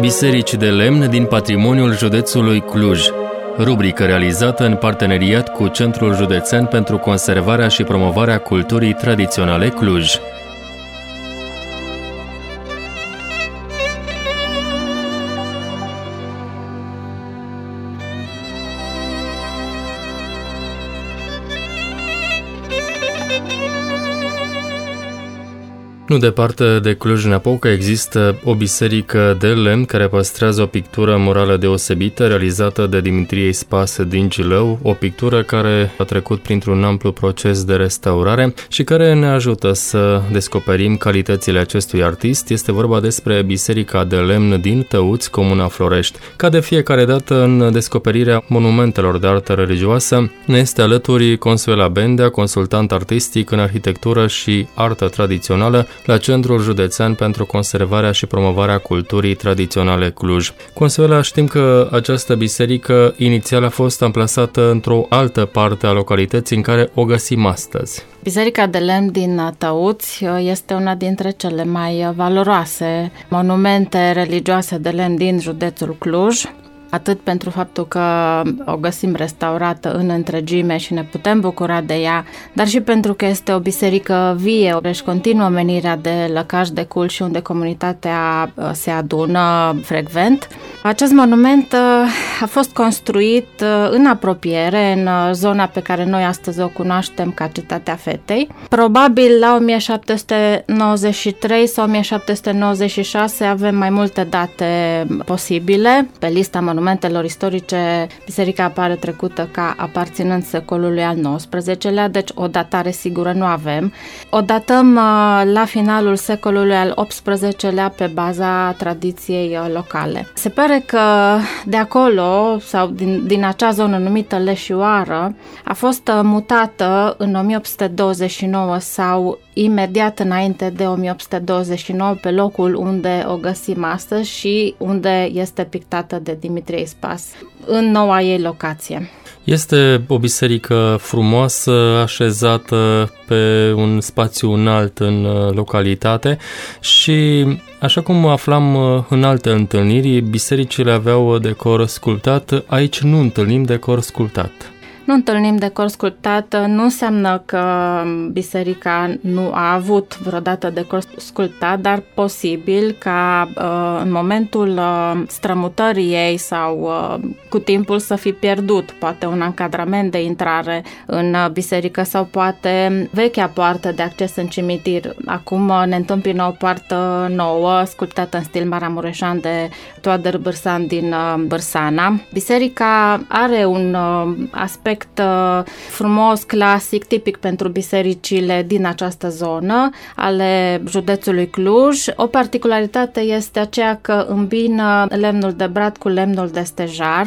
Biserici de lemn din patrimoniul județului Cluj. Rubrică realizată în parteneriat cu Centrul Județean pentru Conservarea și Promovarea Culturii Tradiționale Cluj. Nu departe de Cluj-Napoca există o biserică de lemn care păstrează o pictură morală deosebită realizată de Dimitrie Spas din Gilău, o pictură care a trecut printr-un amplu proces de restaurare și care ne ajută să descoperim calitățile acestui artist. Este vorba despre Biserica de Lemn din Tăuți, Comuna Florești. Ca de fiecare dată în descoperirea monumentelor de artă religioasă, ne este alături Consuela Bendea, consultant artistic în arhitectură și artă tradițională, la Centrul Județean pentru Conservarea și Promovarea Culturii Tradiționale Cluj. Consuela, știm că această biserică inițial a fost amplasată într-o altă parte a localității în care o găsim astăzi. Biserica de lemn din Tăuți este una dintre cele mai valoroase monumente religioase de lemn din județul Cluj atât pentru faptul că o găsim restaurată în întregime și ne putem bucura de ea, dar și pentru că este o biserică vie, își continuă menirea de lăcaș de cult și unde comunitatea uh, se adună frecvent. Acest monument uh, a fost construit uh, în apropiere, în zona pe care noi astăzi o cunoaștem ca Cetatea Fetei. Probabil la 1793 sau 1796 avem mai multe date posibile pe lista monumentelor monumentelor istorice, biserica apare trecută ca aparținând secolului al XIX-lea, deci o datare sigură nu avem. O datăm uh, la finalul secolului al XVIII-lea pe baza tradiției uh, locale. Se pare că de acolo, sau din, din acea zonă numită Leșioară, a fost uh, mutată în 1829 sau imediat înainte de 1829 pe locul unde o găsim astăzi și unde este pictată de Dimitrie Spas. În noua ei locație. Este o biserică frumoasă, așezată pe un spațiu înalt în uh, localitate și, așa cum aflam uh, în alte întâlniri, bisericile aveau decor sculptat, aici nu întâlnim decor sculptat nu întâlnim decor sculptat, nu înseamnă că biserica nu a avut vreodată decor sculptat, dar posibil ca uh, în momentul uh, strămutării ei sau uh, cu timpul să fi pierdut poate un încadrament de intrare în biserică sau poate vechea poartă de acces în cimitir. Acum ne întâmpină o poartă nouă, sculptată în stil maramureșan de Toader Bârsan din Bârsana. Biserica are un aspect aspect uh, frumos, clasic, tipic pentru bisericile din această zonă ale județului Cluj. O particularitate este aceea că îmbină lemnul de brad cu lemnul de stejar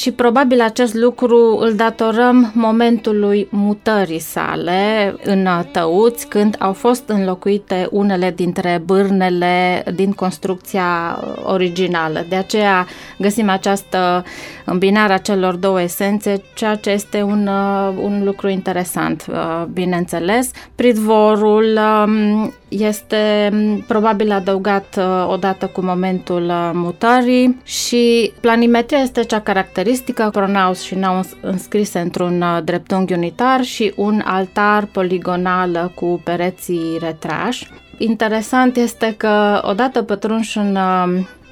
și probabil acest lucru îl datorăm momentului mutării sale în Tăuți, când au fost înlocuite unele dintre bârnele din construcția originală. De aceea găsim această îmbinare a celor două esențe, ceea ce este un, un lucru interesant, bineînțeles. Pridvorul um, este probabil adăugat uh, odată cu momentul uh, mutării și planimetria este cea caracteristică, pronaus și n-au înscrise într-un uh, dreptunghi unitar și un altar poligonal cu pereții retrași. Interesant este că odată pătrunși în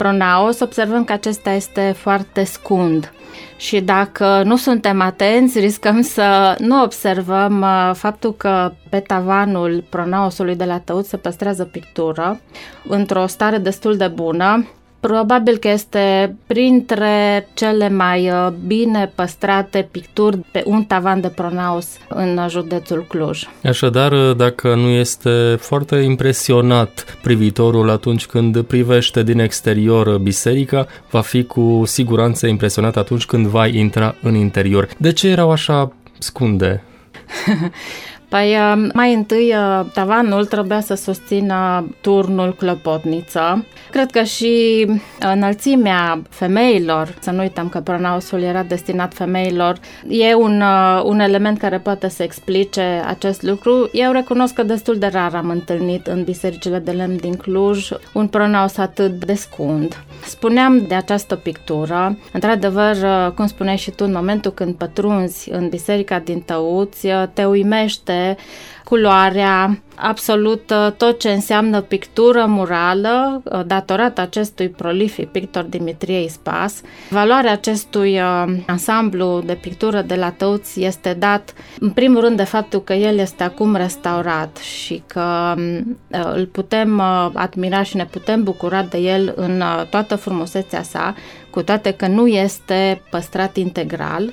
pronaos, observăm că acesta este foarte scund. Și dacă nu suntem atenți, riscăm să nu observăm uh, faptul că pe tavanul pronaosului de la tăut se păstrează pictură într-o stare destul de bună, Probabil că este printre cele mai uh, bine păstrate picturi pe un tavan de pronaos în județul Cluj. Așadar, uh, dacă nu este foarte impresionat privitorul atunci când privește din exterior biserica, va fi cu siguranță impresionat atunci când va intra în interior. De ce erau așa scunde? Păi uh, mai întâi uh, tavanul trebuia să susțină turnul clopotniță. Cred că și înălțimea femeilor, să nu uităm că pronausul era destinat femeilor, e un, uh, un element care poate să explice acest lucru. Eu recunosc că destul de rar am întâlnit în bisericile de lemn din Cluj un pronaus atât de scund. Spuneam de această pictură, într-adevăr, cum spuneai și tu, în momentul când pătrunzi în biserica din Tăuți, te uimește culoarea, absolut uh, tot ce înseamnă pictură murală, uh, datorat acestui prolific pictor Dimitrie Ispas. Valoarea acestui uh, ansamblu de pictură de la Tăuți este dat, în primul rând, de faptul că el este acum restaurat și că îl putem admira și ne putem bucura de el în toată frumusețea sa, cu toate că nu este păstrat integral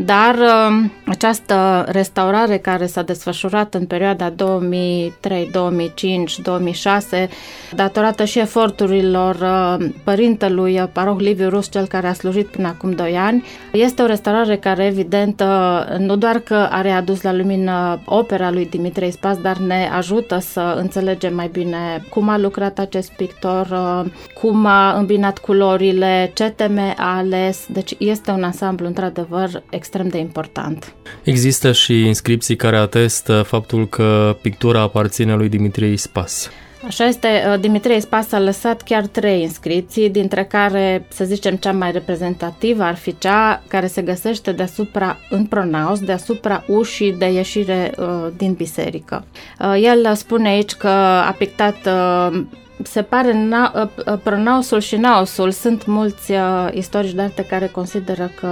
dar um, această restaurare care s-a desfășurat în perioada 2003, 2005, 2006, datorată și eforturilor uh, părintelui paroh Liviu Rus, cel care a slujit până acum 2 ani, este o restaurare care evident uh, nu doar că a readus la lumină opera lui Dimitrie Spas, dar ne ajută să înțelegem mai bine cum a lucrat acest pictor, uh, cum a îmbinat culorile, ce teme a ales, deci este un ansamblu într-adevăr extrem extrem de important. Există și inscripții care atestă faptul că pictura aparține lui Dimitrie Ispas. Așa este, uh, Dimitrie Ispas a lăsat chiar trei inscripții, dintre care, să zicem, cea mai reprezentativă ar fi cea care se găsește deasupra, în pronaus, deasupra ușii de ieșire uh, din biserică. Uh, el spune aici că a pictat uh, se pare na, ă, ă, pronausul și naosul. Sunt mulți uh, istorici de arte care consideră că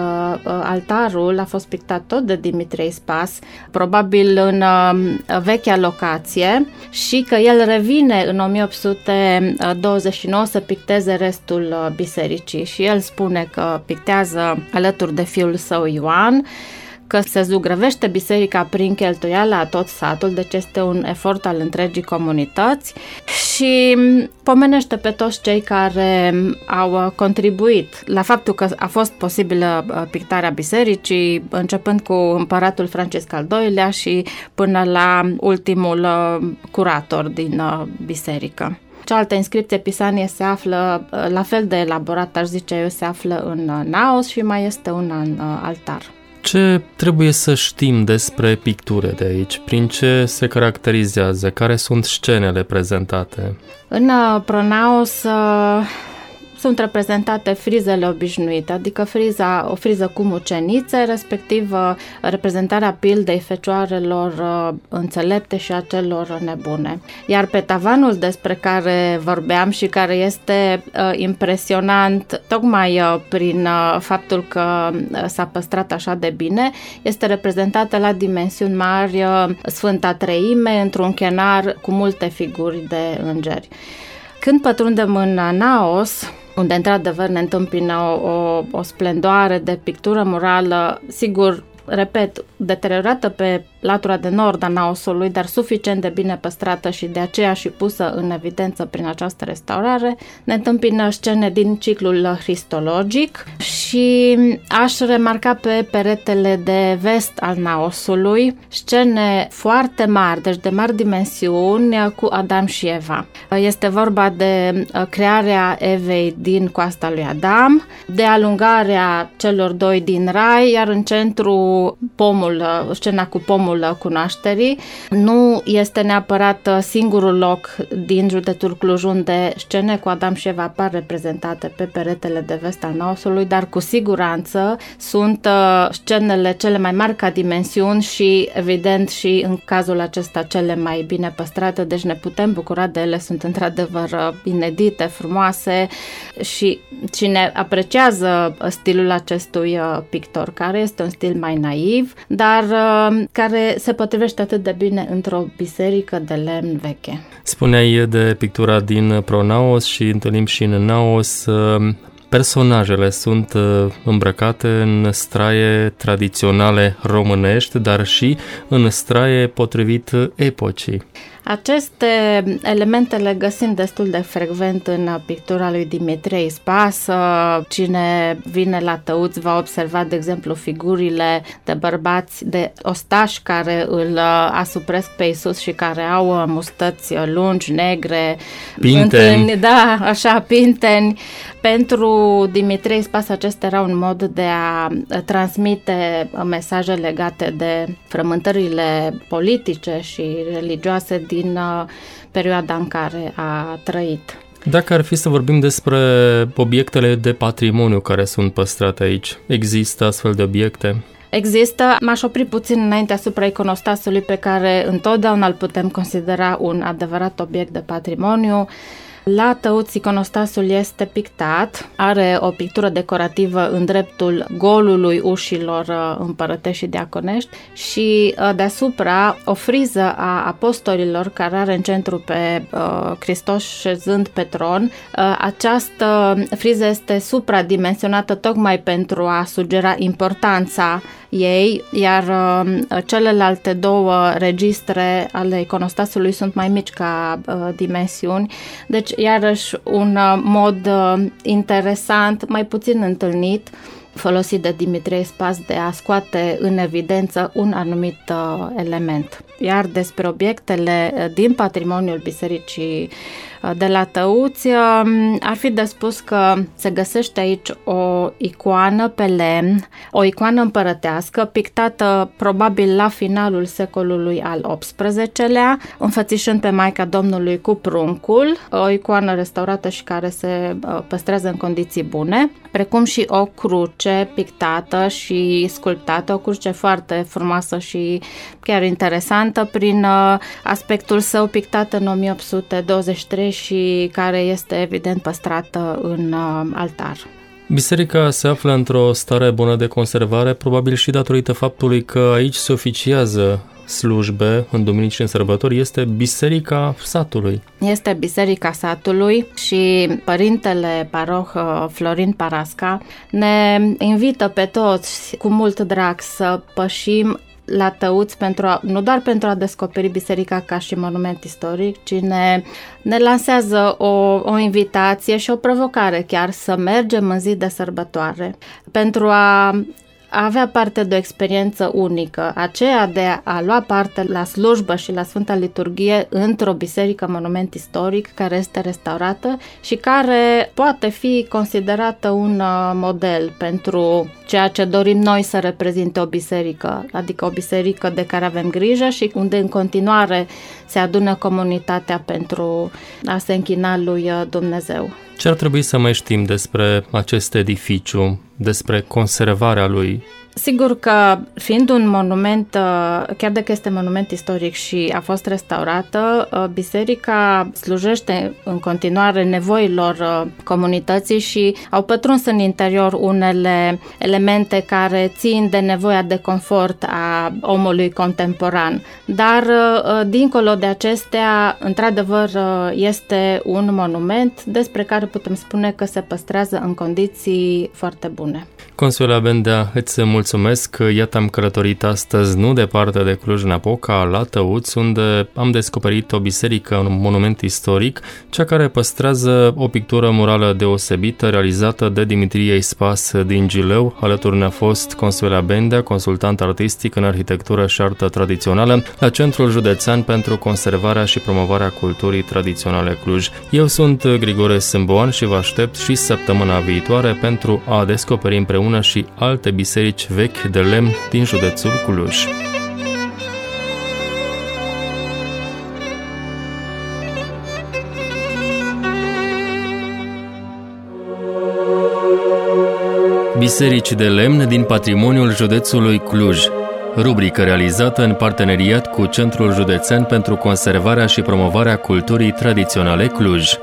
uh, altarul a fost pictat tot de Dimitrie Spas, probabil în uh, vechea locație și că el revine în 1829 să picteze restul uh, bisericii și el spune că pictează alături de fiul său Ioan că se zugrăvește biserica prin cheltuiala a tot satul, deci este un efort al întregii comunități și pomenește pe toți cei care au contribuit la faptul că a fost posibilă uh, pictarea bisericii, începând cu împăratul Francisc al II-lea și până la ultimul uh, curator din uh, biserică. Cealaltă inscripție pisanie se află, la fel de elaborat, aș zice eu, se află în naos și mai este una în altar. Ce trebuie să știm despre picture de aici? Prin ce se caracterizează? Care sunt scenele prezentate? În uh, Pronaos uh, sunt reprezentate frizele obișnuite, adică friza, o friză cu mucenițe, respectiv uh, reprezentarea pildei fecioarelor uh, înțelepte și a celor nebune. Iar pe tavanul despre care vorbeam și care este uh, impresionant tocmai prin faptul că s-a păstrat așa de bine, este reprezentată la dimensiuni mari Sfânta Treime într-un chenar cu multe figuri de îngeri. Când pătrundem în Naos, unde într-adevăr ne întâmpină o, o, o splendoare de pictură murală, sigur, repet, deteriorată pe latura de nord a naosului, dar suficient de bine păstrată și de aceea și pusă în evidență prin această restaurare, ne întâmpină scene din ciclul cristologic și aș remarca pe peretele de vest al naosului scene foarte mari, deci de mari dimensiuni cu Adam și Eva. Este vorba de uh, crearea Evei din coasta lui Adam, de alungarea celor doi din rai, iar în centru pomul, uh, scena cu pomul drumul cunoașterii. Nu este neapărat uh, singurul loc din județul Cluj unde scene cu Adam și Eva apar reprezentate pe peretele de vest al Naosului, dar cu siguranță sunt uh, scenele cele mai mari ca dimensiuni și evident și în cazul acesta cele mai bine păstrate, deci ne putem bucura de ele, sunt într-adevăr uh, inedite, frumoase și cine apreciază stilul acestui pictor, care este un stil mai naiv, dar care se potrivește atât de bine într-o biserică de lemn veche. Spuneai de pictura din Pronaos și întâlnim și în Naos uh, Personajele sunt uh, îmbrăcate în straie tradiționale românești, dar și în straie potrivit epocii. Aceste elemente le găsim destul de frecvent în pictura lui Dimitrie Ispas. Cine vine la Tăuți va observa, de exemplu, figurile de bărbați de ostași care îl asupresc pe Isus și care au mustăți lungi, negre, pinteni. da, așa, pinteni. Pentru Dimitrie Ispas acesta era un mod de a transmite mesaje legate de frământările politice și religioase din uh, perioada în care a trăit. Dacă ar fi să vorbim despre obiectele de patrimoniu care sunt păstrate aici, există astfel de obiecte? Există, m-aș opri puțin înainte asupra iconostasului pe care întotdeauna îl putem considera un adevărat obiect de patrimoniu. La Tăuț iconostasul este pictat, are o pictură decorativă în dreptul golului ușilor uh, împărătești și diaconești și uh, deasupra o friză a apostolilor care are în centru pe uh, Hristos șezând pe tron. Această friză este supradimensionată tocmai pentru a sugera importanța ei, iar celelalte două registre ale iconostasului sunt mai mici ca dimensiuni. Deci iarăși un uh, mod uh, interesant, mai puțin întâlnit, folosit de Dimitrie Spas de a scoate în evidență un anumit uh, element. Iar despre obiectele din patrimoniul Bisericii de la Tăuți, um, ar fi de spus că se găsește aici o icoană pe lemn, o icoană împărătească, pictată probabil la finalul secolului al XVIII-lea, înfățișând pe Maica Domnului cu pruncul, o icoană restaurată și care se uh, păstrează în condiții bune, precum și o cruce pictată și sculptată, o cruce foarte frumoasă și chiar interesantă prin uh, aspectul său pictat în 1823 și care este evident păstrată în uh, altar. Biserica se află într-o stare bună de conservare, probabil și datorită faptului că aici se oficiază slujbe în duminici și în sărbători este Biserica satului. Este Biserica satului și părintele paroh uh, Florin Parasca ne invită pe toți cu mult drag să pășim la Tăuți pentru a, nu doar pentru a descoperi biserica ca și monument istoric, ci ne, ne lansează o, o invitație și o provocare chiar să mergem în zi de sărbătoare pentru a avea parte de o experiență unică, aceea de a lua parte la slujbă și la Sfânta Liturghie într-o biserică monument istoric care este restaurată și care poate fi considerată un uh, model pentru ceea ce dorim noi să reprezinte o biserică, adică o biserică de care avem grijă și unde în continuare se adună comunitatea pentru a se închina lui uh, Dumnezeu. Ce ar trebui să mai știm despre acest edificiu, despre conservarea lui? Sigur că fiind un monument, uh, chiar dacă este monument istoric și a fost restaurată, uh, biserica slujește în continuare nevoilor uh, comunității și au pătruns în interior unele elemente care țin de nevoia de confort a omului contemporan. Dar dincolo de acestea, într-adevăr, este un monument despre care putem spune că se păstrează în condiții foarte bune. Consuela Bendea, îți mulțumesc. Iată am călătorit astăzi nu departe de Cluj-Napoca, la Tăuți, unde am descoperit o biserică, un monument istoric, cea care păstrează o pictură murală deosebită realizată de Dimitrie Ispas din Gileu. Alături ne-a fost Consuela Bendea, consultant artistic în arhitectură și artă tradițională la Centrul Județean pentru conservarea și promovarea culturii tradiționale Cluj. Eu sunt Grigore Sâmboan și vă aștept și săptămâna viitoare pentru a descoperi împreună împreună și alte biserici vechi de lemn din județul Cluj. Biserici de lemn din patrimoniul județului Cluj rubrică realizată în parteneriat cu Centrul Județean pentru Conservarea și Promovarea Culturii Tradiționale Cluj.